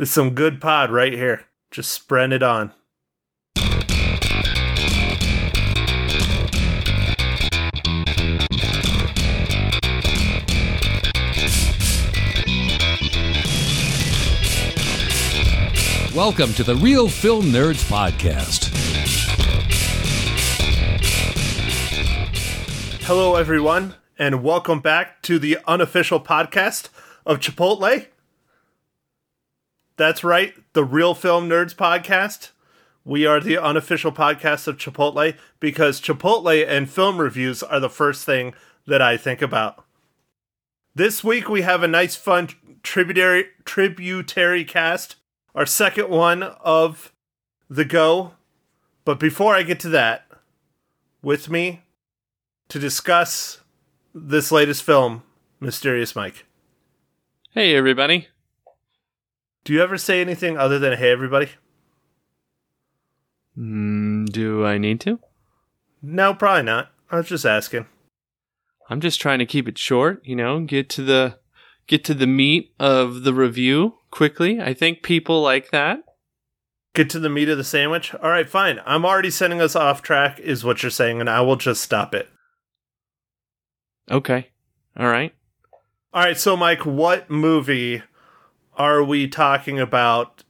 There's some good pod right here. Just spread it on. Welcome to the Real Film Nerds Podcast. Hello, everyone, and welcome back to the unofficial podcast of Chipotle. That's right, the Real Film Nerds Podcast. We are the unofficial podcast of Chipotle because Chipotle and film reviews are the first thing that I think about. This week we have a nice, fun tributary tributary cast our second one of the go. But before I get to that, with me to discuss this latest film, Mysterious Mike. Hey, everybody. Do you ever say anything other than "Hey, everybody"? Mm, do I need to? No, probably not. I was just asking. I'm just trying to keep it short, you know, get to the get to the meat of the review quickly. I think people like that. Get to the meat of the sandwich. All right, fine. I'm already sending us off track, is what you're saying, and I will just stop it. Okay. All right. All right, so Mike, what movie are we talking about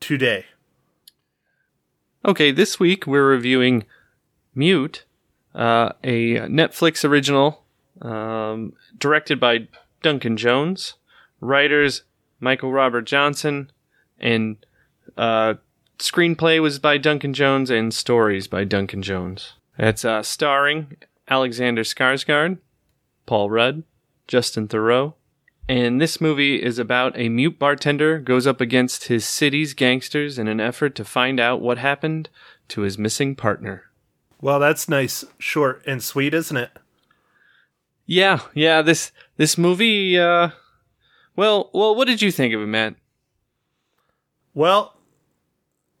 today? Okay, this week we're reviewing Mute, uh, a Netflix original um, directed by Duncan Jones, writers Michael Robert Johnson, and uh, screenplay was by Duncan Jones and stories by Duncan Jones. It's uh, starring Alexander Skarsgård, Paul Rudd, Justin Theroux, and this movie is about a mute bartender goes up against his city's gangsters in an effort to find out what happened to his missing partner. Well, that's nice, short and sweet, isn't it? Yeah, yeah. This this movie. Uh, well, well. What did you think of it, Matt? Well,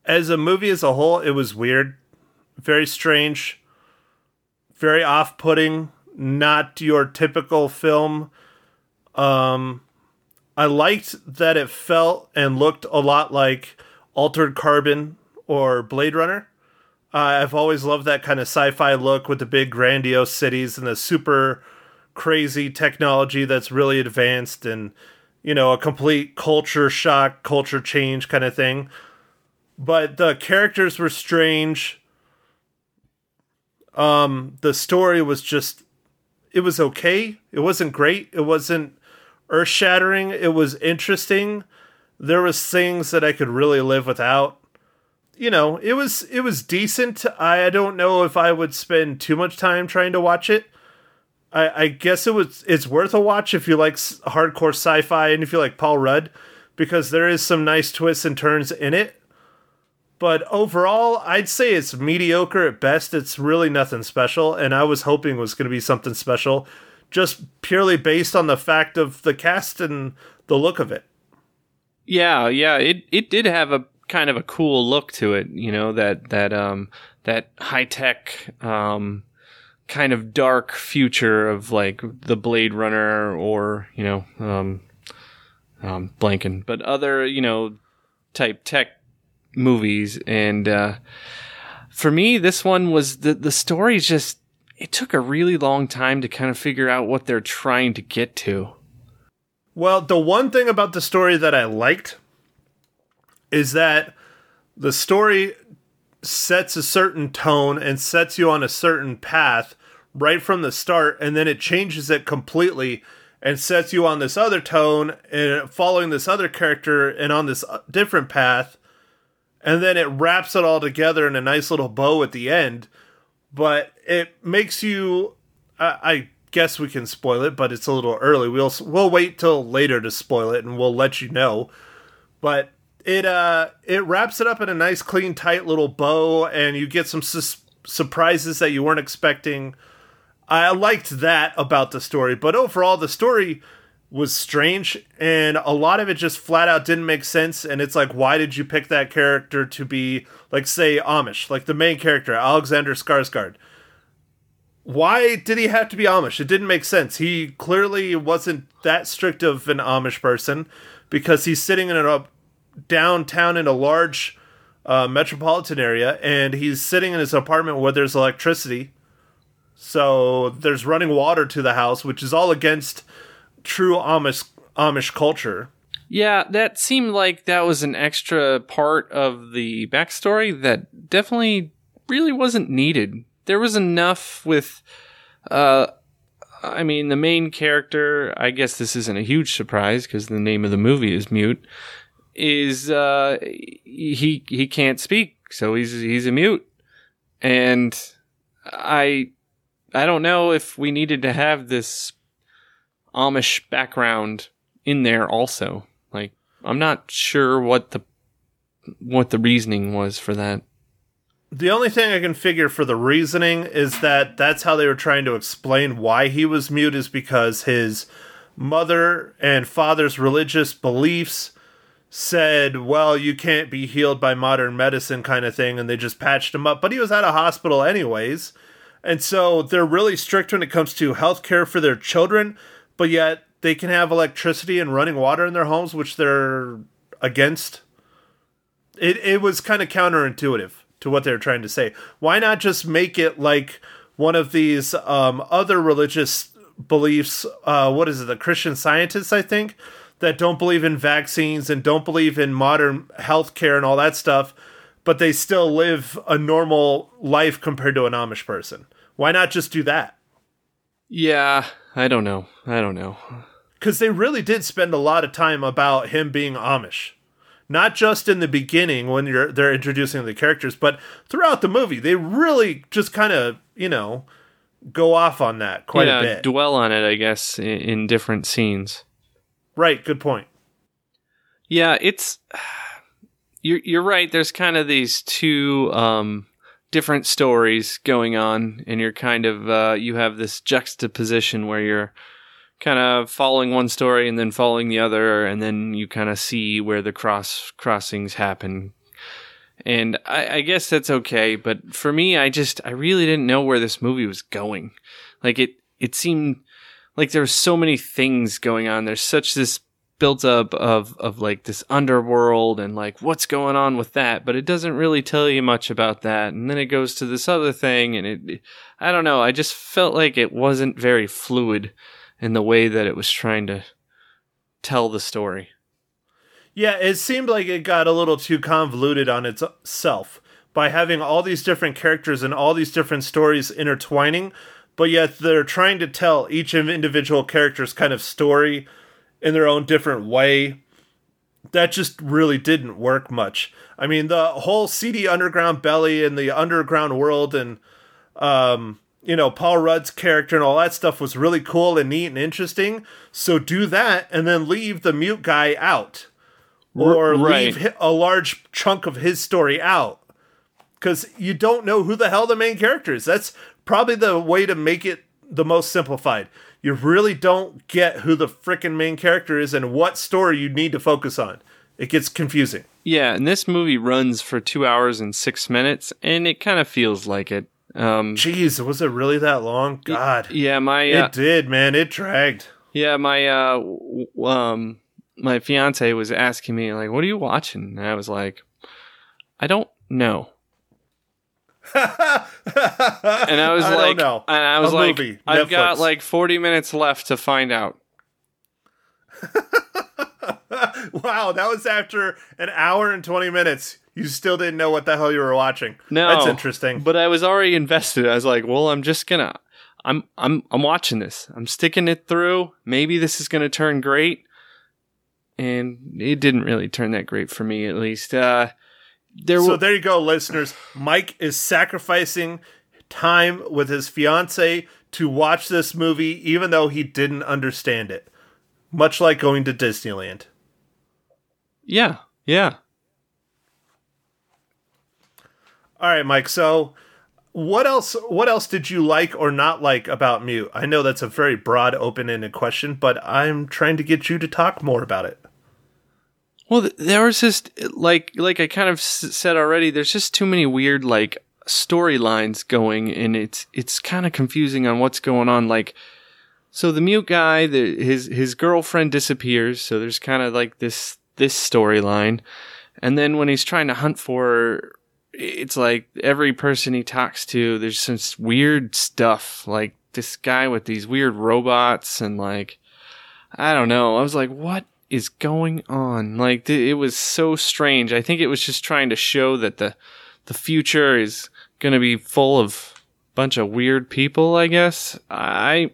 as a movie as a whole, it was weird, very strange, very off-putting. Not your typical film. Um, I liked that it felt and looked a lot like Altered Carbon or Blade Runner. Uh, I've always loved that kind of sci-fi look with the big grandiose cities and the super crazy technology that's really advanced and you know a complete culture shock culture change kind of thing. But the characters were strange. Um the story was just it was okay. It wasn't great. It wasn't earth shattering it was interesting. There was things that i could really live without. You know it was it was decent. I don't know if i would spend too much time trying to watch it. I, I guess it was it's worth a watch if you like hardcore sci-fi and if you like Paul Rudd, because there is some nice twists and turns in it. But overall, I'd say it's mediocre at best. It's really nothing special, and I was hoping it was going to be something special, just purely based on the fact of the cast and the look of it. Yeah, yeah. It it did have a kind of a cool look to it. You know that that um that high tech um kind of dark future of like the Blade Runner or you know um, um blanking, but other you know type tech movies. And uh, for me, this one was the the story's just it took a really long time to kind of figure out what they're trying to get to. Well, the one thing about the story that I liked is that the story sets a certain tone and sets you on a certain path right from the start, and then it changes it completely and sets you on this other tone and following this other character and on this uh, different path. And then it wraps it all together in a nice little bow at the end. But it makes you, I, I guess we can spoil it, but it's a little early. We'll we'll wait till later to spoil it, and we'll let you know. But it uh it wraps it up in a nice, clean, tight little bow, and you get some surprises that you weren't expecting. I liked that about the story, but overall, the story was strange, and a lot of it just flat out didn't make sense. And it's like, why did you pick that character to be, like, say, Amish, like the main character, Alexander Skarsgård? Why did he have to be Amish? It didn't make sense. He clearly wasn't that strict of an Amish person because he's sitting in a downtown in a large uh, metropolitan area, and he's sitting in his apartment where there's electricity. So there's running water to the house, which is all against true Amish Amish culture. Yeah, that seemed like that was an extra part of the backstory that definitely really wasn't needed. There was enough with, uh, I mean, the main character, I guess this isn't a huge surprise because the name of the movie is Mute, is, uh, he, he can't speak, so he's, he's a mute. And I, I don't know if we needed to have this Amish background in there also. Like, I'm not sure what the what the reasoning was for that. The only thing I can figure for the reasoning is that that's how they were trying to explain why he was mute is because his mother and father's religious beliefs said, well, you can't be healed by modern medicine kind of thing, and they just patched him up. But he was at a hospital anyways. And so they're really strict when it comes to health care for their children, but yet they can have electricity and running water in their homes, which they're against. It it was kind of counterintuitive to what they were trying to say. Why not just make it like one of these um, other religious beliefs? Uh, what is it? The Christian scientists, I think, that don't believe in vaccines and don't believe in modern healthcare and all that stuff, but they still live a normal life compared to an Amish person. Why not just do that? Yeah, I don't know. I don't know because they really did spend a lot of time about him being Amish. Not just in the beginning when you're they're introducing the characters, but throughout the movie, they really just kind of you know go off on that quite yeah, a bit. Dwell on it, I guess, in, in different scenes. Right. Good point. Yeah, it's you're you're right. There's kind of these two um, different stories going on, and you're kind of uh, you have this juxtaposition where you're kind of following one story and then following the other, and then you kind of see where the cross crossings happen. And I, I guess that's okay, but for me, I just I really didn't know where this movie was going. Like it, it seemed like there were so many things going on. There's such this built up of of like this underworld and like what's going on with that but it doesn't really tell you much about that and then it goes to this other thing and it i don't know i just felt like it wasn't very fluid in the way that it was trying to tell the story. Yeah, it seemed like it got a little too convoluted on itself by having all these different characters and all these different stories intertwining, but yet they're trying to tell each individual character's kind of story in their own different way. That just really didn't work much. I mean, the whole seedy underground belly and the underground world and um you know, Paul Rudd's character and all that stuff was really cool and neat and interesting. So do that and then leave the mute guy out. Or right. leave a large chunk of his story out. Because you don't know who the hell the main character is. That's probably the way to make it the most simplified. You really don't get who the freaking main character is and what story you need to focus on. It gets confusing. Yeah, and this movie runs for two hours and six minutes, and it kind of feels like it. Um, Jeez, was it really that long? God. Yeah, my uh, it did, man. It dragged. Yeah, my uh, w- um, my fiance was asking me like, "What are you watching?" And I was like, "I don't know." and I was I like, know. and I was A like, movie, I've got like forty minutes left to find out. wow, that was after an hour and 20 minutes. You still didn't know what the hell you were watching. No, That's interesting. But I was already invested. I was like, well, I'm just gonna, I'm, I'm, I'm watching this. I'm sticking it through. Maybe this is gonna turn great. And it didn't really turn that great for me, at least. Uh, there so there you go, listeners. Mike is sacrificing time with his fiance to watch this movie, even though he didn't understand it. Much like going to Disneyland. yeah, yeah. All right, Mike. So, what else? What else did you like or not like about Mute? I know that's a very broad, open-ended question, but I'm trying to get you to talk more about it. Well, th- there was just like like I kind of said already. There's just too many weird like storylines going, and it's it's kind of confusing on what's going on. Like, so the mute guy, the, his his girlfriend disappears. So there's kind of like this this storyline. And then when he's trying to hunt for her, it's like every person he talks to, there's some weird stuff. Like this guy with these weird robots and like, I don't know. I was like, what is going on? Like th- it was so strange. I think it was just trying to show that the, the future is going to be full of bunch of weird people, I guess. I,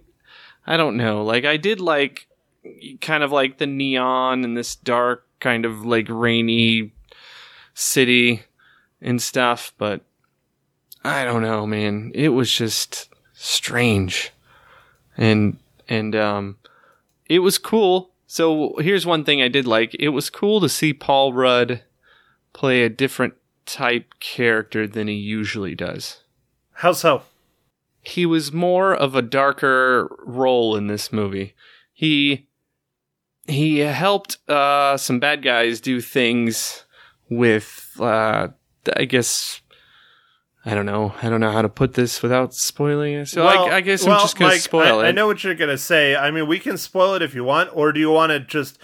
I don't know. Like I did like kind of like the neon and this dark kind of like rainy city and stuff, but I don't know, man. It was just strange. And and um it was cool. So here's one thing I did like. It was cool to see Paul Rudd play a different type character than he usually does. How so? He was more of a darker role in this movie. He he helped uh, some bad guys do things with uh, I guess I don't know. I don't know how to put this without spoiling it. So Well- I, I guess well, I'm just gonna Mike, spoil I, it. I know what you're gonna say. I mean, we can spoil it if you want, or do you want to just,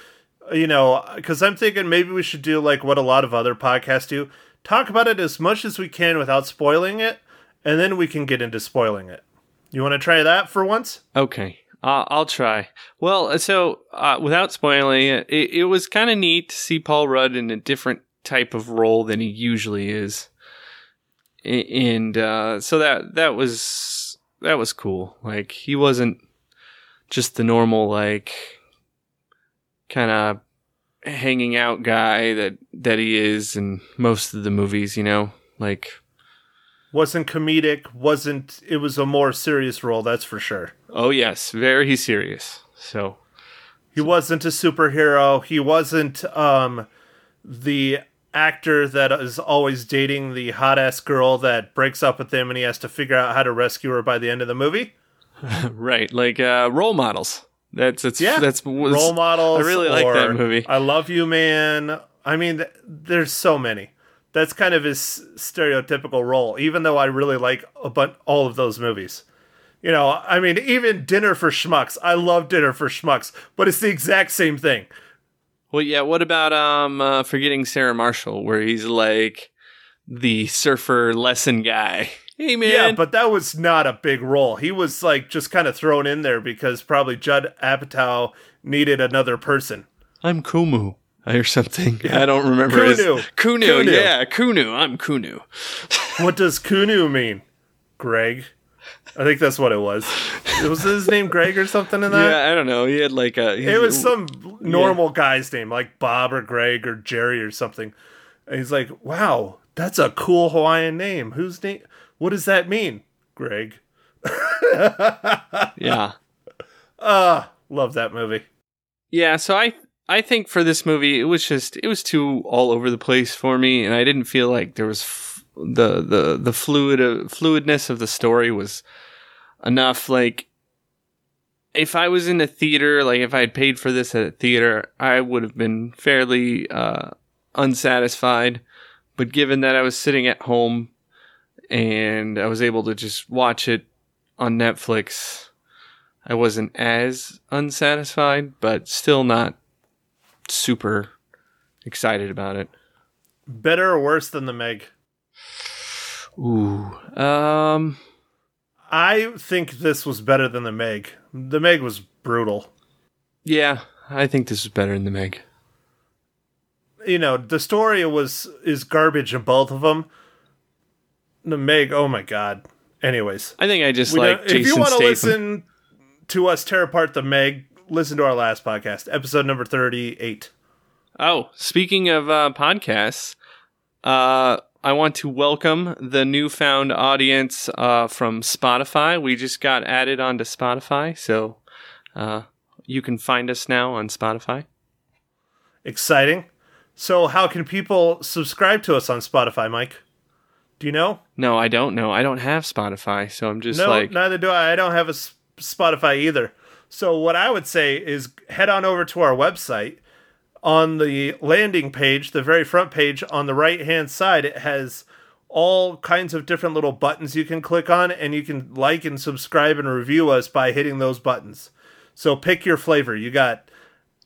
you know, because I'm thinking maybe we should do like what a lot of other podcasts do: talk about it as much as we can without spoiling it, and then we can get into spoiling it. You want to try that for once? Okay, uh, I'll try. Well, so uh, without spoiling it, it, it was kind of neat to see Paul Rudd in a different type of role than he usually is, and uh, so that that was that was cool. Like he wasn't just the normal like kind of hanging out guy that that he is in most of the movies. You know, like Wasn't comedic. Wasn't. It was a more serious role. That's for sure. oh yes, very serious. So. He wasn't a superhero. He wasn't um, the actor that is always dating the hot ass girl that breaks up with him and he has to figure out how to rescue her by the end of the movie. Right, like uh, role models. That's it's Yeah, that's role models. I really like that movie. I love you, man. I mean, th- there's so many. That's kind of his stereotypical role. Even though I really like a bun- all of those movies. You know, I mean, even Dinner for Schmucks. I love Dinner for Schmucks, but it's the exact same thing. Well, yeah. What about um, uh, forgetting Sarah Marshall, where he's like the surfer lesson guy? Hey, man. Yeah, but that was not a big role. He was like just kind of thrown in there because probably Judd Apatow needed another person. I'm Kumu or something. I don't remember. his- Kunu. Kunu. Kunu. Yeah, Kunu. I'm Kunu. What does Kunu mean? Greg. I think that's what it was. Was his name Greg or something in that? yeah, I don't know. He had like a. It was some normal guy's name, like Bob or Greg or Jerry or something. And he's like, "Wow, that's a cool Hawaiian name. Whose name? What does that mean?" Greg. Yeah. Ah, Love that movie. Yeah, so I I think for this movie it was just it was too all over the place for me and I didn't feel like there was f- the the the fluid fluidness of the story was enough like if I was in a theater like if I had paid for this at a theater I would have been fairly uh unsatisfied but given that I was sitting at home and I was able to just watch it on Netflix I wasn't as unsatisfied, but still not super excited about it. Better or worse than the Meg? Ooh. Um I think this was better than the Meg. The Meg was brutal. yeah, I think this is better than the Meg. You know, the story was is garbage in both of them. The Meg, oh my god. Anyways, I think I just like Jason if you want to listen to us tear apart the Meg, listen to our last podcast, episode number thirty-eight. Oh, speaking of uh, podcasts, uh, I want to welcome the newfound audience uh, from Spotify. We just got added onto Spotify, so uh, you can find us now on Spotify. Exciting. So, how can people subscribe to us on Spotify, Mike? Do you know? No, I don't know. I don't have Spotify, so I'm just No, like, neither do I. I don't have a Spotify either. So what I would say is head on over to our website. On the landing page, the very front page on the right hand side, it has all kinds of different little buttons you can click on, and you can like and subscribe and review us by hitting those buttons. So pick your flavor. You got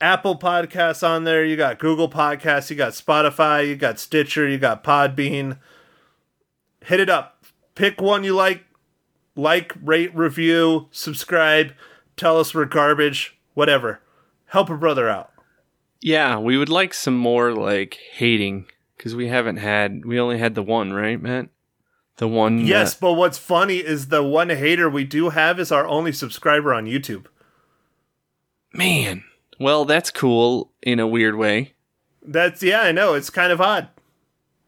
Apple Podcasts on there, you got Google Podcasts, you got Spotify, you got Stitcher, you got Podbean. Hit it up. Pick one you like, like, rate, review, subscribe, tell us we're garbage, whatever. Help a brother out. Yeah, we would like some more like hating because we haven't had. We only had the one, right, Matt? The one. Yes, but what's funny is the one hater we do have is our only subscriber on YouTube. man. Well, that's cool in a weird way. That's yeah, I know. It's kind of odd.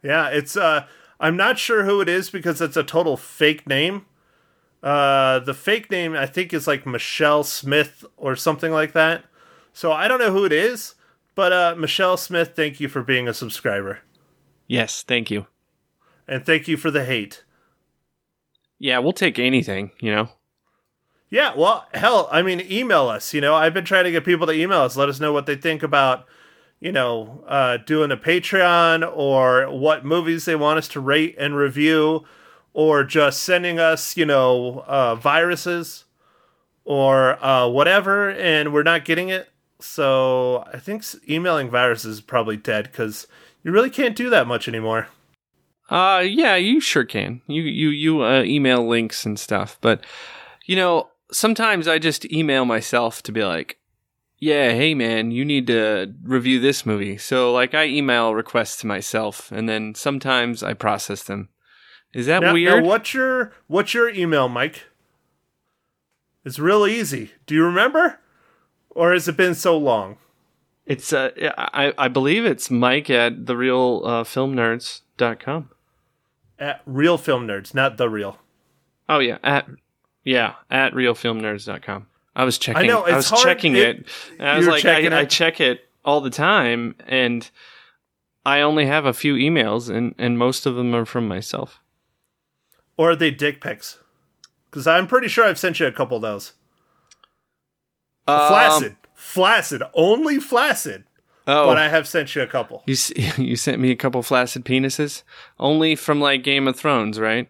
Yeah, it's uh I'm not sure who it is because it's a total fake name. Uh the fake name I think is like Michelle Smith or something like that. So I don't know who it is, but uh Michelle Smith, thank you for being a subscriber. Yes, thank you. And thank you for the hate. Yeah, we'll take anything. You know. Yeah, well, hell, I mean, email us. You know, I've been trying to get people to email us, let us know what they think about, you know, uh, doing a Patreon or what movies they want us to rate and review, or just sending us, you know, uh, viruses or uh, whatever, and we're not getting it. So I think emailing viruses is probably dead because you really can't do that much anymore. Uh yeah, you sure can. You you you uh, email links and stuff, but you know, sometimes I just email myself to be like, "Yeah, hey man, you need to review this movie." So like I email requests to myself and then sometimes I process them. Is that Now, now weird? what's your what's your email, Mike? It's real easy. Do you remember? Or has it been so long? It's uh I I believe it's Mike at the real uh, filmnerds.com. At Real Film Nerds, not the real. Oh yeah, at yeah, at realfilmnerds.com. I was checking. I, know, it's was hard- checking it- it. and I was like, checking I, I check it all the time, and I only have a few emails, and and most of them are from myself. Or are they dick pics? Because I'm pretty sure I've sent you a couple of those. Um, Flaccid. Flaccid. Only flaccid. oh, But I have sent you a couple. you you sent me a couple flaccid penises, only from like Game of Thrones, right?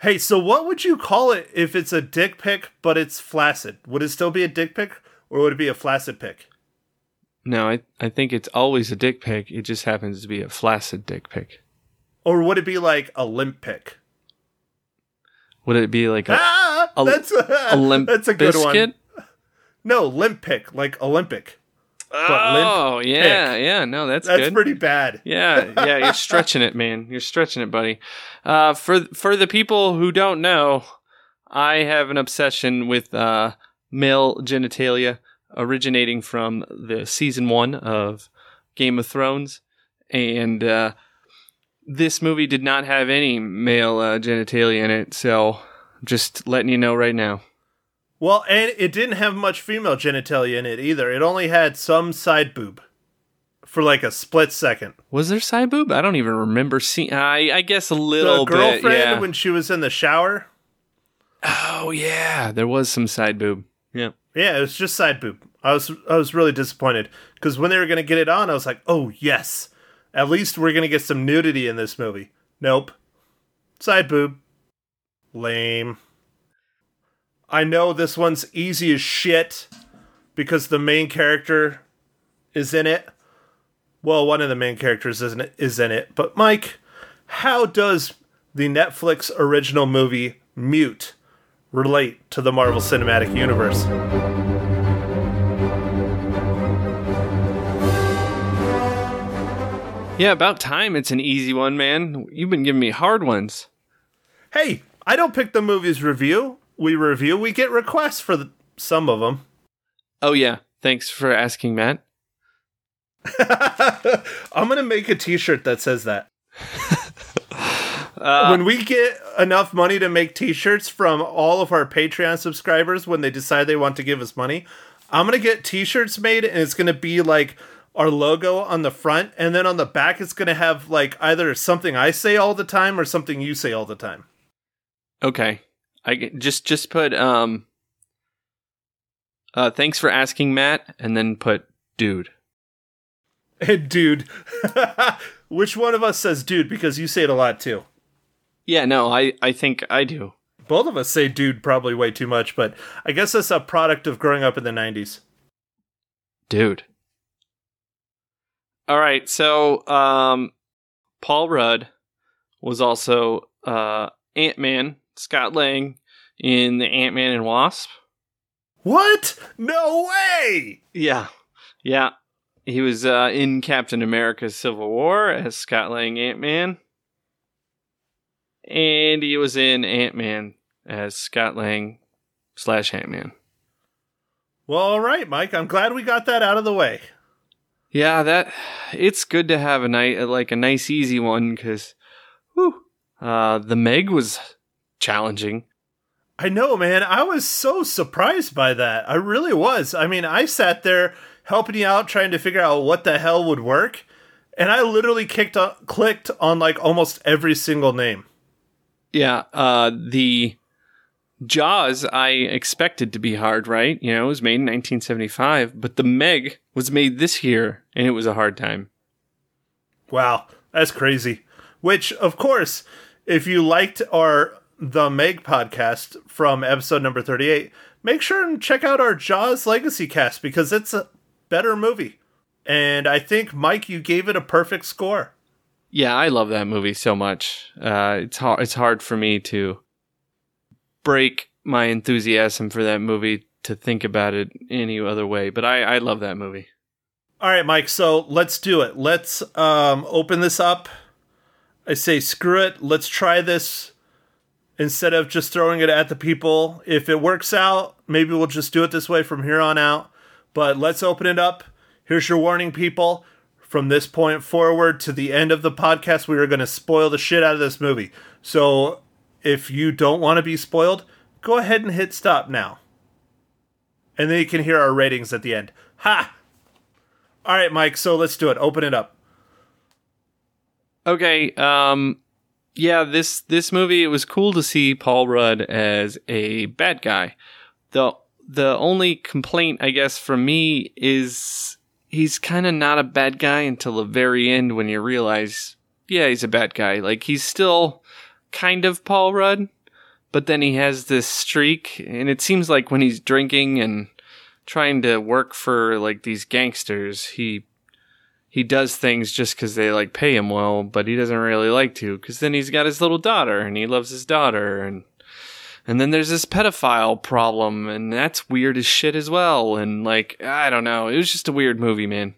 Hey, so what would you call it if it's a dick pic but it's flaccid? Would it still be a dick pic or would it be a flaccid pic? No, I I think it's always a dick pic. It just happens to be a flaccid dick pic. Or would it be like a limp pic? Would it be like a, Ah, a- that's a, a limp that's a good biscuit? one. No, limp pic, like Olympic. Oh yeah, pic. yeah. No, that's, That's good. pretty bad. Yeah, yeah, you're stretching it, man. You're stretching it, buddy. Uh, for for the people who don't know, I have an obsession with uh, male genitalia, originating from the season one of Game of Thrones, and uh, this movie did not have any male uh, genitalia in it. So, just letting you know right now. Well, and it didn't have much female genitalia in it either. It only had some side boob for like a split second. Was there side boob? I don't even remember seeing. I I guess a little the girlfriend bit. Yeah. when she was in the shower. oh yeah, there was some side boob. Yeah. Yeah, it was just side boob. I was I was really disappointed because when they were gonna get it on, I was like, oh yes, at least we're gonna get some nudity in this movie. Nope, side boob, lame. I know this one's easy as shit because the main character is in it. Well, one of the main characters isn't is in it. But Mike, how does the Netflix original movie Mute relate to the Marvel Cinematic Universe? Yeah, about time it's an easy one, man. You've been giving me hard ones. Hey, I don't pick the movies review. We review. We get requests for the, some of them. Oh, yeah. Thanks for asking, Matt. I'm gonna make a T-shirt that says that. Uh, when we get enough money to make T-shirts from all of our Patreon subscribers, when they decide they want to give us money, I'm gonna get T-shirts made, and it's gonna be like our logo on the front, and then on the back, it's gonna have like either something I say all the time or something you say all the time. okay. I just just put um uh thanks for asking, Matt, and then put dude. And dude, which one of us says dude? Because you say it a lot too. Yeah, no, I I think I do. Both of us say dude probably way too much, but I guess that's a product of growing up in the 90s. Dude. All right. So, um, Paul Rudd was also uh, Ant Man, Scott Lang in the Ant Man and Wasp. What? No way! Yeah. Yeah. He was uh, in Captain America Civil War as Scott Lang Ant Man. And he was in Ant Man as Scott Lang slash Ant Man. Well, all right, Mike. I'm glad we got that out of the way. Yeah, that it's good to have a night like a nice easy one because, uh, the Meg was challenging. I know, man. I was so surprised by that. I really was. I mean, I sat there helping you out, trying to figure out what the hell would work, and I literally kicked on, clicked on like almost every single name. Yeah, uh, the Jaws I expected to be hard, right? You know, it was made in 1975, but the Meg was made this year, and it was a hard time. Wow, that's crazy. Which, of course, if you liked our the Meg podcast from episode number 38, make sure and check out our Jaws Legacy cast because it's a better movie. And I think, Mike, you gave it a perfect score. Yeah, I love that movie so much. Uh, it's hard. It's hard for me to break my enthusiasm for that movie to think about it any other way. But I, I love that movie. All right, Mike. So let's do it. Let's um, open this up. I say, screw it. Let's try this instead of just throwing it at the people. If it works out, maybe we'll just do it this way from here on out. But let's open it up. Here's your warning, people. From this point forward to the end of the podcast, we are going to spoil the shit out of this movie. So if you don't want to be spoiled, go ahead and hit stop now. And then you can hear our ratings at the end. Ha! All right, Mike, so let's do it. Open it up. Okay, um yeah, this this movie it was cool to see Paul Rudd as a bad guy. The the only complaint I guess from me is he's kind of not a bad guy until the very end when you realize yeah, he's a bad guy. Like he's still kind of Paul Rudd, but then he has this streak and it seems like when he's drinking and trying to work for like these gangsters, he he does things just because they like pay him well, but he doesn't really like to because then he's got his little daughter and he loves his daughter and and then there's this pedophile problem and that's weird as shit as well and like I don't know, it was just a weird movie, man.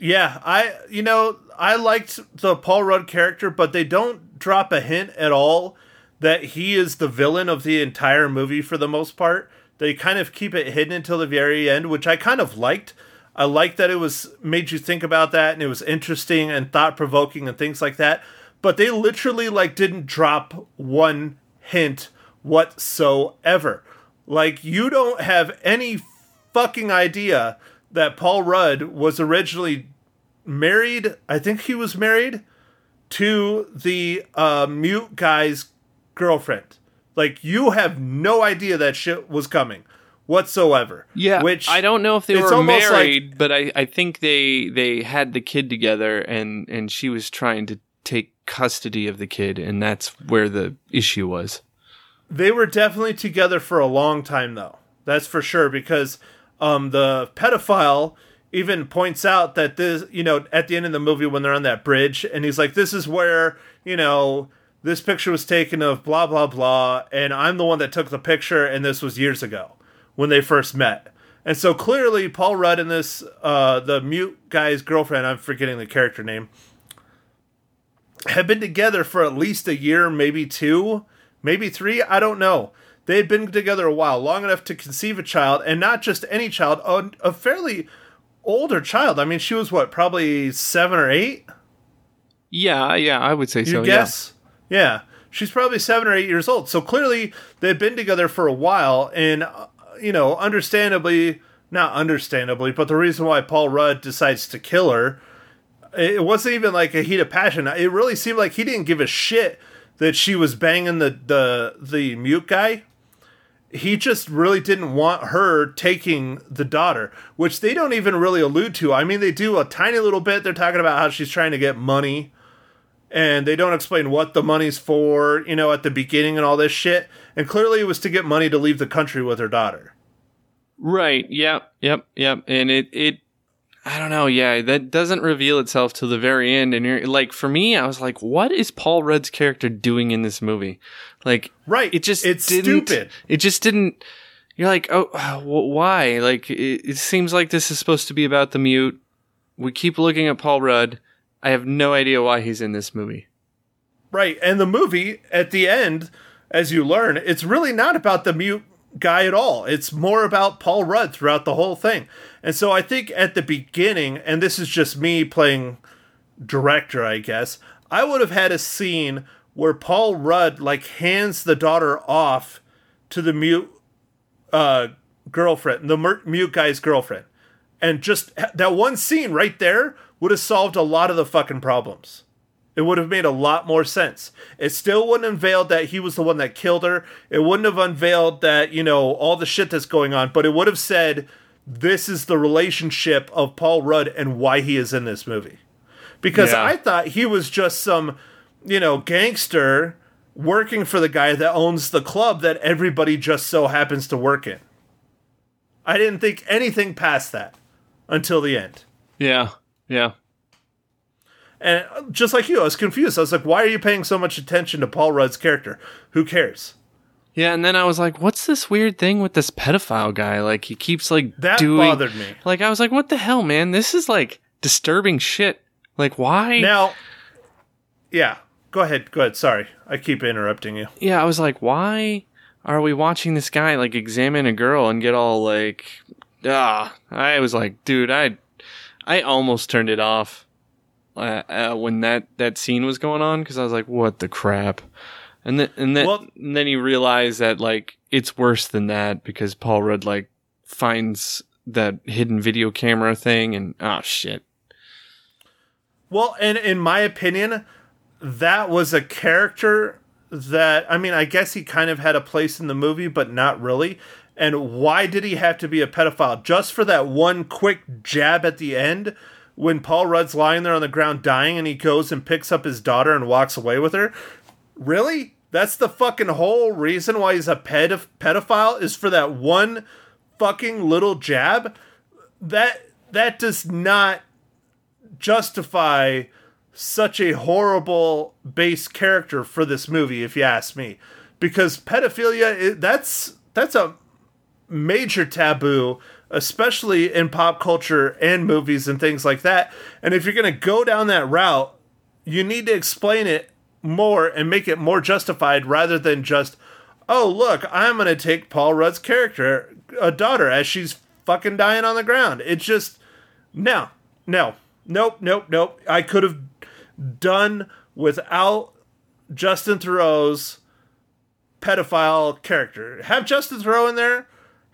Yeah, I you know I liked the Paul Rudd character, but they don't drop a hint at all that he is the villain of the entire movie for the most part. They kind of keep it hidden until the very end, which I kind of liked I like that it was made you think about that and it was interesting and thought provoking and things like that. But they literally like didn't drop one hint whatsoever. Like you don't have any fucking idea that Paul Rudd was originally married. I think he was married to the uh, mute guy's girlfriend. Like you have no idea that shit was coming whatsoever. Yeah, which I don't know if they were married, like- but I, I think they they had the kid together, and and she was trying to take custody of the kid, and that's where the issue was. They were definitely together for a long time, though. That's for sure, because um, the pedophile even points out that this, you know, at the end of the movie when they're on that bridge, and he's like, "This is where you know." This picture was taken of blah blah blah, and I'm the one that took the picture, and this was years ago when they first met. And so clearly, Paul Rudd and this uh, the mute guy's girlfriend, I'm forgetting the character name, had been together for at least a year, maybe two, maybe three. I don't know. They had been together a while, long enough to conceive a child, and not just any child, a, a fairly older child. I mean, she was what, probably seven or eight? Yeah, yeah, I would say You so. guess? Yeah. She's probably seven or eight years old. So clearly they've been together for a while. And, you know, understandably, not understandably, but the reason why Paul Rudd decides to kill her, it wasn't even like a heat of passion. It really seemed like he didn't give a shit that she was banging the, the, the mute guy. He just really didn't want her taking the daughter, which they don't even really allude to. I mean, they do a tiny little bit. They're talking about how she's trying to get money and they don't explain what the money's for, you know, at the beginning and all this shit. And clearly it was to get money to leave the country with her daughter. Right. Yep. Yep. Yep. And it it I don't know. Yeah, that doesn't reveal itself till the very end. And you're like, for me, I was like, what is Paul Rudd's character doing in this movie? Like, Right. It just It's stupid. It just didn't. You're like, oh, why? Like, it, it seems like this is supposed to be about the mute. We keep looking at Paul Rudd. I have no idea why he's in this movie. Right. And the movie at the end, as you learn, it's really not about the mute guy at all. It's more about Paul Rudd throughout the whole thing. And so I think at the beginning, and this is just me playing director, I guess, I would have had a scene where Paul Rudd like hands the daughter off to the mute uh, girlfriend, the mute guy's girlfriend. And just that one scene right there would have solved a lot of the fucking problems. It would have made a lot more sense. It still wouldn't have unveiled that he was the one that killed her. It wouldn't have unveiled that, you know, all the shit that's going on, but it would have said this is the relationship of Paul Rudd and why he is in this movie. Because Yeah. I thought he was just some, you know, gangster working for the guy that owns the club that everybody just so happens to work in. I didn't think anything past that until the end. Yeah, yeah. And just like you, I was confused. I was like, why are you paying so much attention to Paul Rudd's character? Who cares? Yeah, and then I was like, "What's this weird thing with this pedophile guy? Like, he keeps like That doing." bothered me. Like, I was like, "What the hell, man? This is like disturbing shit. Like, why?" Now, yeah, go ahead. Go ahead. Sorry. I keep interrupting you. yeah, I was like, "Why are we watching this guy like examine a girl and get all like?" Ah, I was like, "Dude, I, I almost turned it off." Uh, uh, when that that scene was going on, because I was like, "What the crap?" And then and then Well- and then you realize that like it's worse than that because Paul Rudd like finds that hidden video camera thing and oh shit. Well, and in my opinion, that was a character that, I mean, I guess he kind of had a place in the movie, but not really. And why did he have to be a pedophile? Just for that one quick jab at the end when Paul Rudd's lying there on the ground dying and he goes and picks up his daughter and walks away with her? Really? That's the fucking whole reason why he's a pedoph- pedophile is for that one fucking little jab? That that does not justify such a horrible base character for this movie if you ask me because pedophilia that's that's a major taboo especially in pop culture and movies and things like that and if you're going to go down that route you need to explain it more and make it more justified rather than just oh look i'm going to take paul rudd's character a daughter as she's fucking dying on the ground it's just no, no, nope, nope, nope. I could have done without Justin Theroux's pedophile character. Have Justin Theroux in there.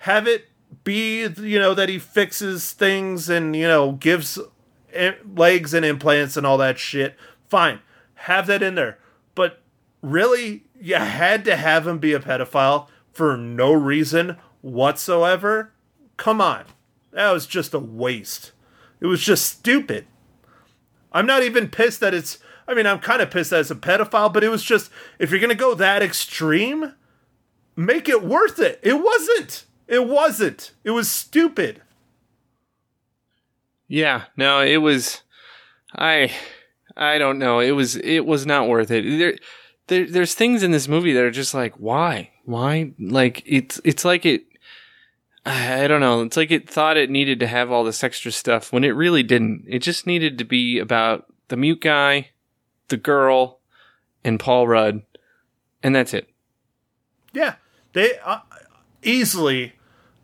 Have it be, you know, that he fixes things and, you know, gives eh, legs and implants and all that shit. Fine. Have that in there. But really, you had to have him be a pedophile for no reason whatsoever? Come on. That was just a waste. It was just stupid. I'm not even pissed that it's. I mean, I'm kind of pissed that it's a pedophile, but it was just. If you're to go that extreme, make it worth it. It wasn't. It wasn't. It was stupid. Yeah, no, it was I I don't know. It was it was not worth it. There, there there's things in this movie that are just like why? Why? Like it's it's like it I don't know. It's like it thought it needed to have all this extra stuff when it really didn't. It just needed to be about the mute guy, the girl, and Paul Rudd, and that's it. Yeah, they uh, easily.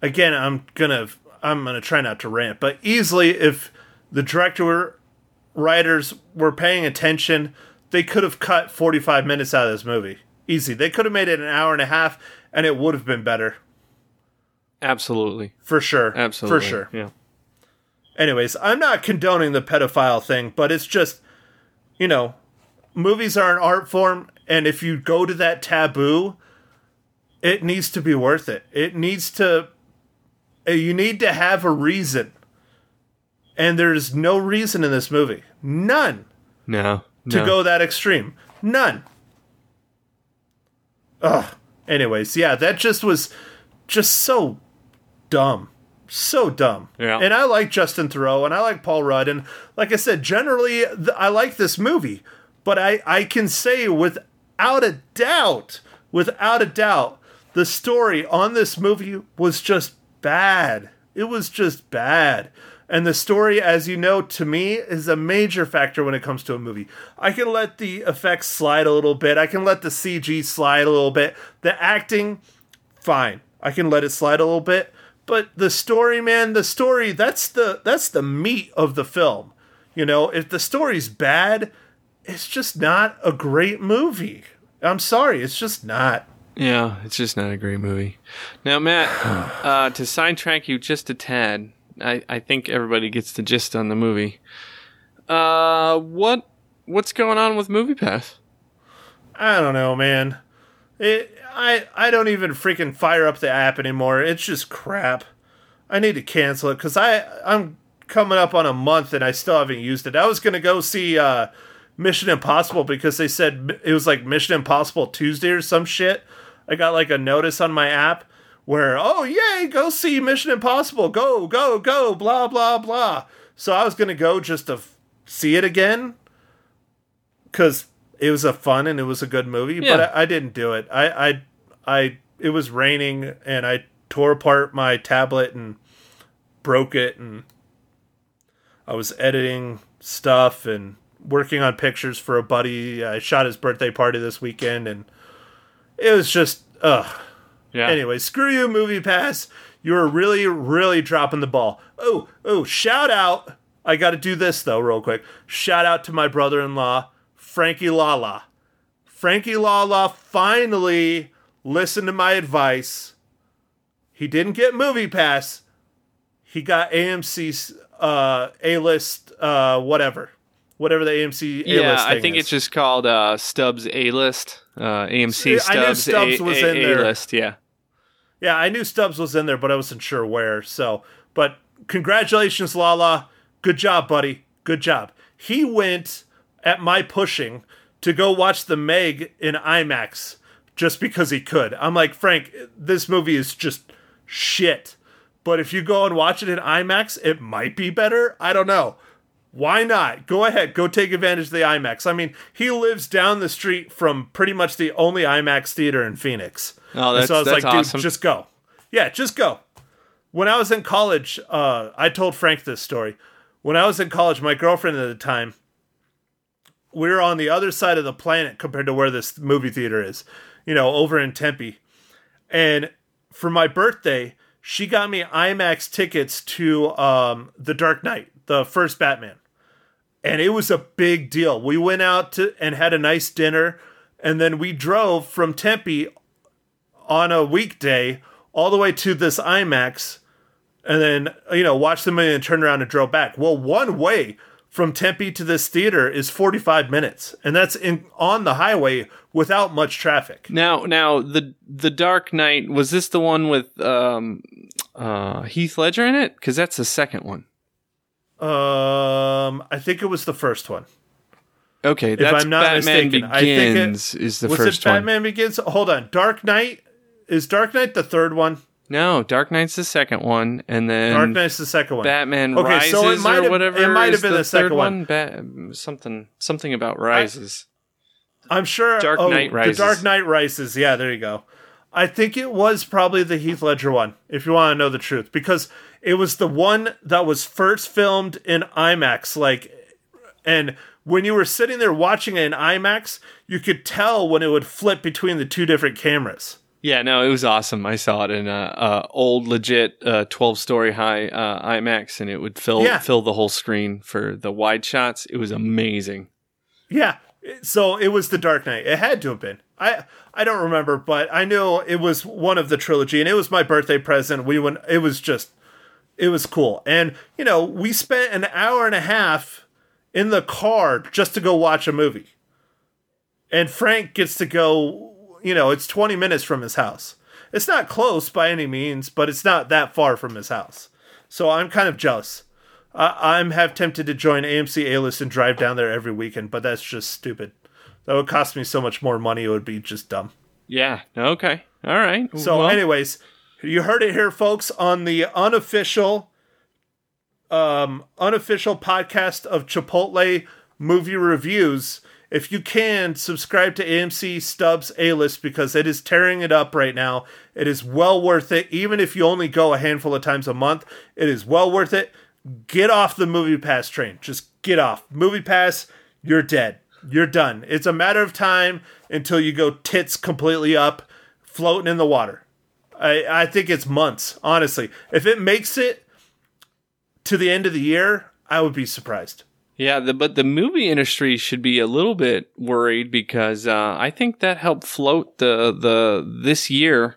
Again, I'm gonna I'm gonna try not to rant, but easily, if the director writers were paying attention, they could have cut 45 minutes out of this movie. Easy. They could have made it an hour and a half, and it would have been better Absolutely. for sure. Absolutely. for sure. Yeah. Anyways, I'm not condoning the pedophile thing, but it's just, you know, movies are an art form, and if you go to that taboo, it needs to be worth it. It needs to, uh, you need to have a reason. And there's no reason in this movie. None No. to go that extreme. None. Ugh. Anyways, yeah, that just was just so dumb. so dumb. Yeah. And I like Justin Theroux and I like Paul Rudd and like I said, generally th- I like this movie, but I I can say without a doubt, without a doubt, the story on this movie was just bad. It was just bad. And the story, as you know, to me, is a major factor when it comes to a movie. I can let the effects slide a little bit. I can let the CG slide a little bit. The acting, fine. I can let it slide a little bit. But the story, man, the story, that's the that's the meat of the film. You know, if the story's bad, it's just not a great movie. I'm sorry, it's just not. Yeah, it's just not a great movie. Now, Matt, uh, to sidetrack you just a tad, I, I think everybody gets the gist on the movie. Uh, what what's going on with Movie Pass? I don't know, man. It, I I don't even freaking fire up the app anymore. It's just crap. I need to cancel it because I I'm coming up on a month and I still haven't used it. I was gonna go see uh, Mission Impossible because they said it was like Mission Impossible Tuesday or some shit. I got like a notice on my app where oh yay go see Mission Impossible go go go blah blah blah. So I was gonna go just to f- see it again because it was a fun and it was a good movie, Yeah. but I, I didn't do it. I, I, I, it was raining and I tore apart my tablet and broke it, and I was editing stuff and working on pictures for a buddy. I shot his birthday party this weekend, and it was just ugh. Yeah. Anyway, screw you, Movie Pass. You were really, really dropping the ball. Oh, oh, shout out. I got to do this, though, real quick. Shout out to my brother in law, Frankie Lala. Frankie Lala finally listened to my advice. He didn't get Movie Pass, he got AMC's uh, A list, uh, whatever. Whatever the AMC A list yeah, I think is. it's just called uh, Stubs A List. Uh, AMC I knew Stubs, Stubs A- was in there. A-List, yeah. Yeah, I knew Stubs was in there, but I wasn't sure where. So, but congratulations, Lala. Good job, buddy. Good job. He went at my pushing to go watch the Meg in IMAX just because he could. I'm like, Frank, this movie is just shit. But if you go and watch it in IMAX, it might be better. I don't know. Why not? Go ahead, go take advantage of the IMAX. I mean, he lives down the street from pretty much the only IMAX theater in Phoenix. Oh, And that's- so I was like, awesome. dude, just go. Yeah, just go. When I was in college, uh, I told Frank this story. When I was in college, my girlfriend at the time, we were on the other side of the planet compared to where this movie theater is, you know, over in Tempe. And for my birthday, she got me IMAX tickets to um, The Dark Knight, the first Batman. And it was a big deal. We went out to and had a nice dinner, and then we drove from Tempe on a weekday all the way to this IMAX, and then you know watched the movie and turned around and drove back. Well, one way from Tempe to this theater is 45 minutes, and that's in on the highway without much traffic. Now, now the the Dark Knight was this the one with um, uh, Heath Ledger in it? Because that's the second one. Um, I think it was the first one. Okay, that's I'm not Batman mistaken, I think it, is Begins the was first it one. Batman Begins? Hold on, Dark Knight is Dark Knight the third one. No, Dark Knight's the second one, and then Dark Knight's the second one. Batman Okay, Rises so it might or have- whatever. it might have been the, the second third one. Ba- something something about Rises. I'm sure. Dark oh, Knight Rises. The Dark Knight Rises. Yeah, there you go. I think it was probably the Heath Ledger one, if you want to know the truth, because it was the one that was first filmed in IMAX. Like, and when you were sitting there watching it in IMAX, you could tell when it would flip between the two different cameras. Yeah, no, it was awesome. I saw it in a, uh old, legit, uh, twelve story high uh, IMAX, and it would fill Yeah. fill the whole screen for the wide shots. It was amazing. Yeah. So it was the Dark Knight. It had to have been. I I don't remember, but I know it was one of the trilogy, and it was my birthday present. We went. It was just, it was cool, and you know, we spent an hour and a half in the car just to go watch a movie, and Frank gets to go. You know, it's twenty minutes from his house. It's not close by any means, but it's not that far from his house. So I'm kind of jealous. I, I'm half tempted to join AMC A List and drive down there every weekend, but that's just stupid. That would cost me so much more money. It would be just dumb. Yeah. Okay. All right. So, Well, anyways, You heard it here, folks, on the unofficial, um, unofficial podcast of Chipotle movie reviews. If you can, subscribe to AMC Stubs A List because it is tearing it up right now. It is well worth it, even if you only go a handful of times a month. It is well worth it. Get off the Movie Pass train. Just get off. Movie Pass, you're dead. You're done. It's a matter of time until you go tits completely up, floating in the water. I, I think it's months, honestly. If it makes it to the end of the year, I would be surprised. Yeah, the, but the movie industry should be a little bit worried because uh, I think that helped float the the this year.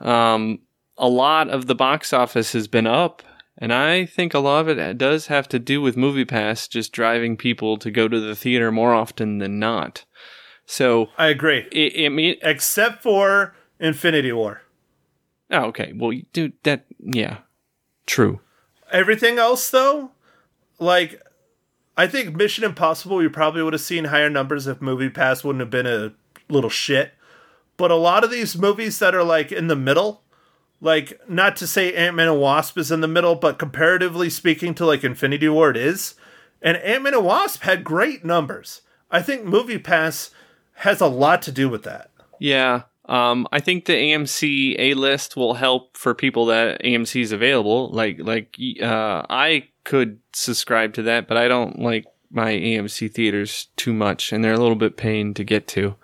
Um, a lot of the box office has been up, and I think a lot of it does have to do with MoviePass just driving people to go to the theater more often than not. So I agree. it, I mean, Except for Infinity War. Oh, okay, well, dude, that yeah, true. Everything else, though, like, I think Mission Impossible, we probably would have seen higher numbers if Movie Pass wouldn't have been a little shit. But a lot of these movies that are like in the middle, like, not to say Ant Man and Wasp is in the middle, but comparatively speaking to like Infinity War, it is. And Ant Man and Wasp had great numbers. I think Movie Pass has a lot to do with that. Yeah. Um, I think the AMC A list will help for people that AMC is available. Like, like, uh, I could subscribe to that, but I don't like my AMC theaters too much, and they're a little bit pain to get to.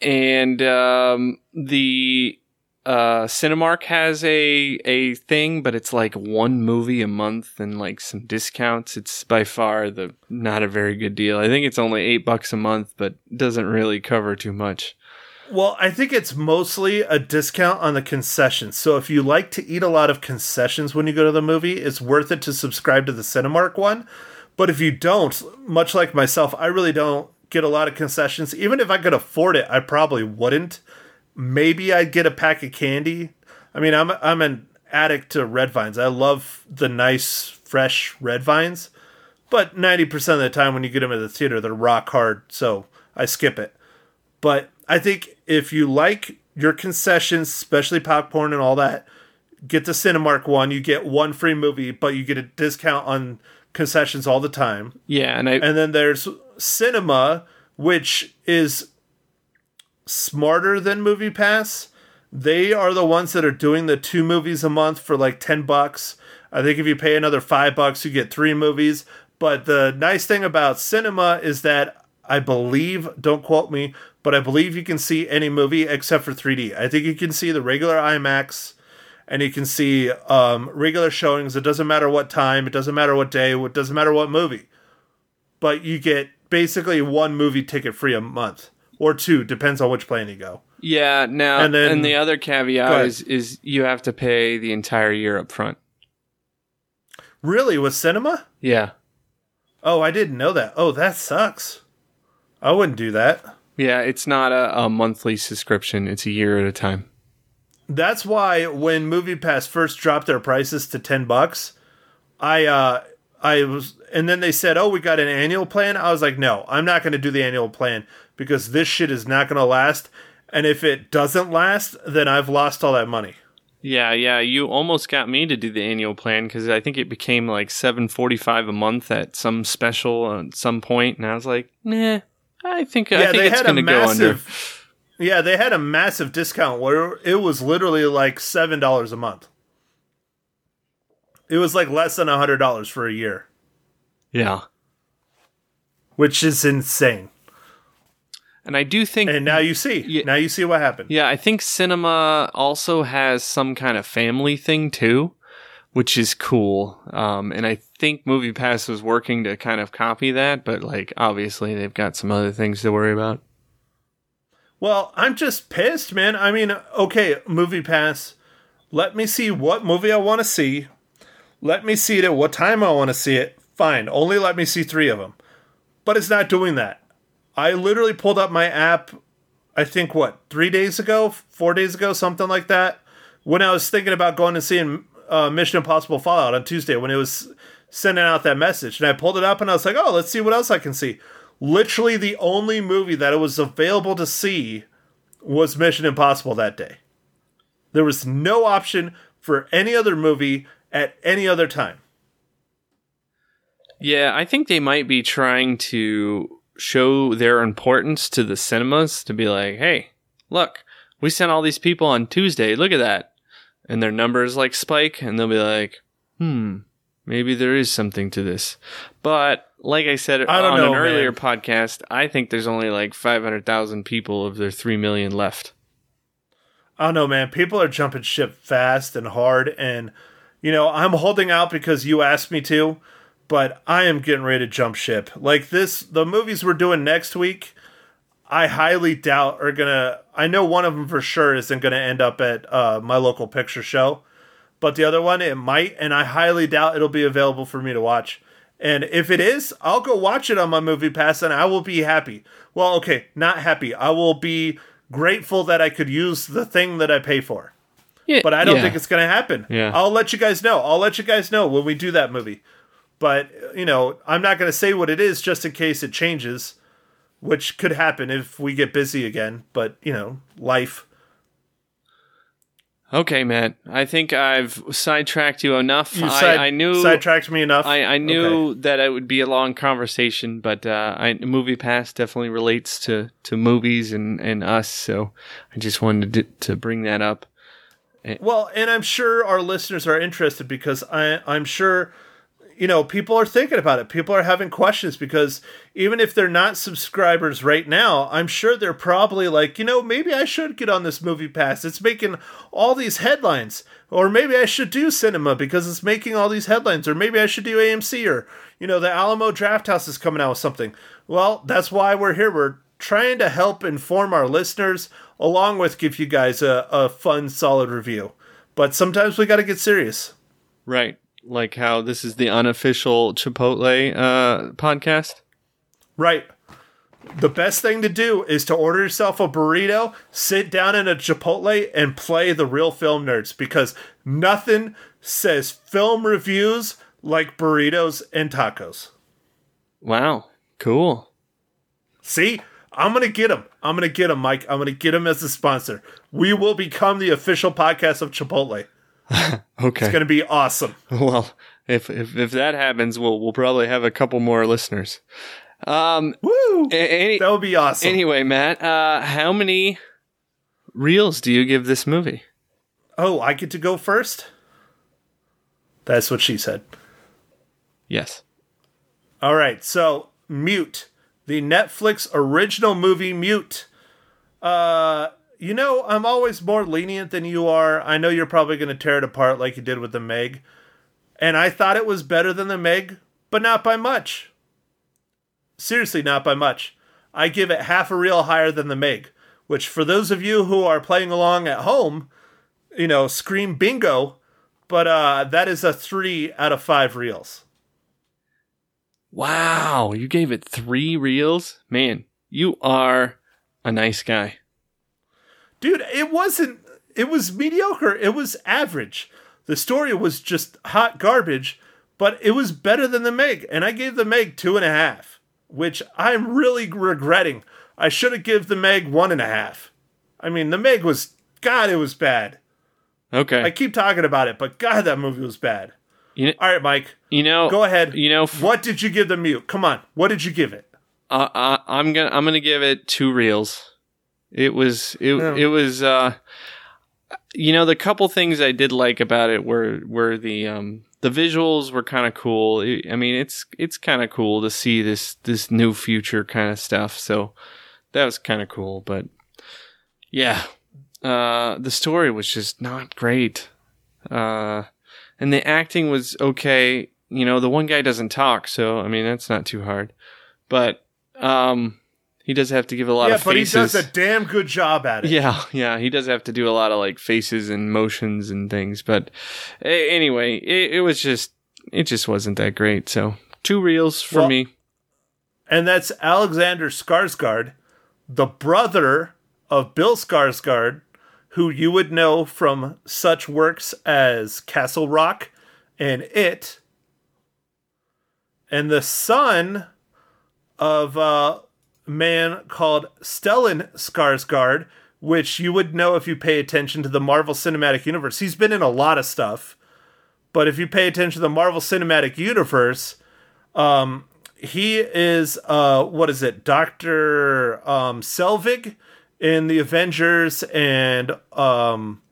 And um, the uh, Cinemark has a a thing, but it's like one movie a month and like some discounts. It's by far the not a very good deal. I think it's only eight bucks a month, but doesn't really cover too much. Well, I think it's mostly a discount on the concessions. So if you like to eat a lot of concessions when you go to the movie, it's worth it to subscribe to the Cinemark one. But if you don't, much like myself, I really don't get a lot of concessions. Even if I could afford it, I probably wouldn't. Maybe I'd get a pack of candy. I mean, I'm I'm an addict to red vines. I love the nice fresh red vines. But 90% of the time when you get them at the theater, they're rock hard, so I skip it. But I think if you like your concessions, especially popcorn and all that, get the Cinemark one. You get one free movie, but you get a discount on concessions all the time. Yeah, and I And then there's Sinemia, which is smarter than Movie Pass. They are the ones that are doing the two movies a month for like 10 bucks. I think if you pay another 5 bucks, you get 3 movies. But the nice thing about Sinemia is that I believe, don't quote me, but I believe you can see any movie except for 3D. I think you can see the regular IMAX and you can see um, regular showings. It doesn't matter what time, it doesn't matter what day, it doesn't matter what movie. But you get basically one movie ticket free a month or two, depends on which plan you go. yeah now And and, then- the other caveat is is you have to pay the entire year up front. Really, with Sinemia? Yeah, Oh, I didn't know that. Oh, that sucks. I wouldn't do that. yeah, it's not a, a monthly subscription; it's a year at a time. That's why when MoviePass first dropped their prices to ten bucks, I uh I was and then they said, "Oh, we got an annual plan." I was like, "No, I'm not going to do the annual plan because this shit is not going to last, and if it doesn't last, then I've lost all that money." Yeah, yeah, you almost got me to do the annual plan because I think it became like seven forty five a month at some special at some point, and I was like, nah, I think I Yeah, think they it's had a going to go under. massive Yeah, they had a massive discount where it was literally like $7 a month. It was like less than a $100 for a year, Yeah, which is insane. and I do think And now you see. Yeah. Now you see what happened. Yeah, I think Sinemia also has some kind of family thing too, which is cool. Um, and I think MoviePass was working to kind of copy that, but like obviously they've got some other things to worry about. Well, I'm just pissed, man. I mean, okay, Movie Pass. Let me see what movie I want to see. Let me see it at what time I want to see it. Fine, only let me see three of them. But it's not doing that. I literally pulled up my app, I think, what, three days ago, four days ago, something like that, when I was thinking about going and seeing uh, Mission Impossible Fallout on Tuesday when it was sending out that message. And I pulled it up and I was like, oh, let's see what else I can see. Literally, the only movie that it was available to see was Mission Impossible that day. There was no option for any other movie at any other time. Yeah, I think they might be trying to show their importance to the cinemas to be like, hey, look, we sent all these people on Tuesday. Look at that. And their numbers like spike, and they'll be like, hmm, maybe there is something to this. But like I said I on know, an earlier man. podcast, I think there's only like 500,000 people of their 3 million left. I don't know, man. People are jumping ship fast and hard, and you know I'm holding out because you asked me to, but I am getting ready to jump ship. Like this, the movies we're doing next week, I highly doubt are gonna. I know one of them for sure isn't gonna end up at uh, my local picture show, but the other one it might, and I highly doubt it'll be available for me to watch. And if it is, I'll go watch it on my movie pass and I will be happy. Well, okay, not happy. I will be grateful that I could use the thing that I pay for. Yeah, But I don't yeah. think it's going to happen. Yeah. I'll let you guys know. I'll let you guys know when we do that movie. But, you know, I'm not going to say what it is just in case it changes, which could happen if we get busy again. But, you know, life. Okay, Matt. I think I've sidetracked you enough. You I, I knew sidetracked me enough. I, I knew Okay. that it would be a long conversation, but uh, I, Movie Pass definitely relates to, to movies and, and us, so I just wanted to, to bring that up. Well, and I'm sure our listeners are interested because I, I'm sure, you know, people are thinking about it. People are having questions because even if they're not subscribers right now, I'm sure they're probably like, you know, maybe I should get on this movie pass. It's making all these headlines. Or maybe I should do Sinemia because it's making all these headlines. Or maybe I should do AMC or, you know, the Alamo Draft House is coming out with something. Well, that's why we're here. We're trying to help inform our listeners along with give you guys a, a fun, solid review. But sometimes we got to get serious. Right. Like how this is the unofficial Chipotle uh, podcast. Right. The best thing to do is to order yourself a burrito, sit down in a Chipotle, and play the real film nerds because nothing says film reviews like burritos and tacos. Wow. Cool. See, I'm going to get them. I'm going to get them, Mike. I'm going to get them as a sponsor. We will become the official podcast of Chipotle. Okay. It's going to be awesome. Well, if, if if that happens, we'll we'll probably have a couple more listeners. Um. Woo! Any, That would be awesome. anyway, Matt, uh, how many reels do you give this movie? oh, I get to go first? That's what she said. Yes. All right, so Mute, the Netflix original movie Mute. Uh, you know, I'm always more lenient than you are. I know you're probably going to tear it apart like you did with the Meg. And I thought it was better than the Meg, but not by much. Seriously, not by much. I give it half a reel higher than the Meg, which for those of you who are playing along at home, you know, scream bingo, but uh that is a 3 out of 5 reels. Wow, you gave it three reels? Man, you are a nice guy. Dude it wasn't it was mediocre it was average. The story was just hot garbage but it was better than the meg and i gave the meg two and a half which i'm really regretting. I should have given the meg one and a half. I mean the meg was god it was bad. Okay. i keep talking about it but god that movie was bad. You, all right mike. you know, go ahead. You know, f- what did you give the mute? Come on. What did you give it? Uh, uh, I'm gonna I'm gonna give it two reels. It was it Yeah. it was uh, you know the couple things I did like about it were were the um the visuals were kind of cool. I I mean it's it's kind of cool to see this this new future kind of stuff. So that was kind of cool. But yeah, uh, the story was just not great. Uh, and the acting was okay. You know, the one guy doesn't talk, so I mean that's not too hard. But um, he does have to give a lot yeah of but he does a damn good job at it Yeah, yeah, he does have to do a lot of like faces and motions and things. But anyway, it, it was just it just wasn't that great. So two reels for Well- me. and that's Alexander Skarsgård, the brother of Bill Skarsgård, who you would know from such works as Castle Rock and It, and the son of a man called Stellan Skarsgård, which you would know if you pay attention to the Marvel Cinematic Universe. He's been in a lot of stuff, but if you pay attention to the Marvel Cinematic Universe, um, he is uh, what is it, Doctor um, Selvig in the Avengers and um,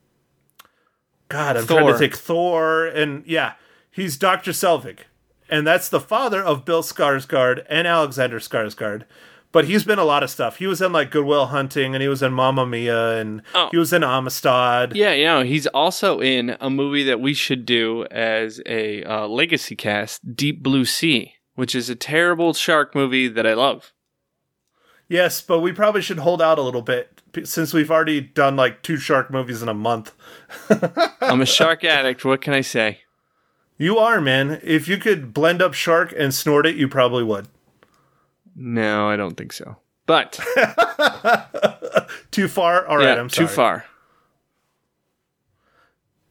God, I'm trying to think Thor and yeah, he's Doctor Selvig, and that's the father of Bill Skarsgård and Alexander Skarsgård. But he's been a lot of stuff. He was in like Goodwill Hunting, and he was in Mamma Mia, and Oh. he was in Amistad. Yeah, you know, he's also in a movie that we should do as a uh, legacy cast, Deep Blue Sea, which is a terrible shark movie that I love. Yes, but we probably should hold out a little bit since we've already done like two shark movies in a month. I'm a shark addict. What can I say? You are, man. If you could blend up shark and snort it, you probably would. No, I don't think so. But Too far? All right, yeah, I'm sorry. too far.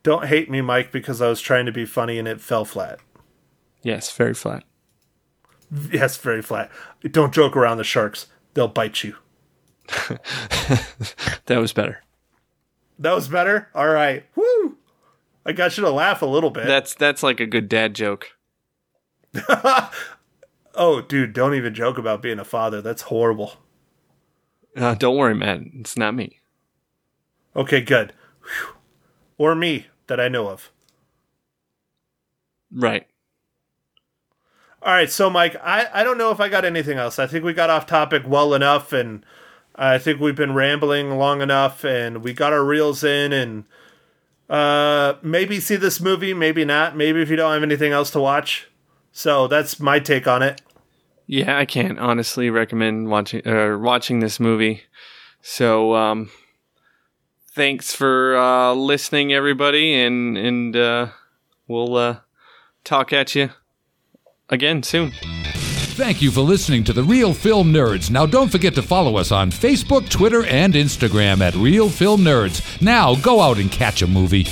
Don't hate me, Mike, because I was trying to be funny and it fell flat. Yes, very flat. Yes, very flat. Don't joke around the sharks. They'll bite you. That was better. That was better? All right. Woo! I got you to laugh a little bit. That's that's like a good dad joke. oh, dude, don't even joke about being a father. That's horrible. Uh, don't worry, man. It's not me. Okay, good. Whew. Or me that I know of. Right. All right, so Mike, I, I don't know if I got anything else. I think we got off topic well enough, and I think we've been rambling long enough, and we got our reels in, and uh, maybe see this movie, maybe not. Maybe if you don't have anything else to watch. So that's my take on it. Yeah, I can't honestly recommend watching uh, watching this movie. So, um, thanks for uh, listening, everybody, and and uh, we'll uh, talk at you again soon. Thank you for listening to the Real Film Nerds. Now, don't forget to follow us on Facebook, Twitter, and Instagram at Real Film Nerds. Now, go out and catch a movie.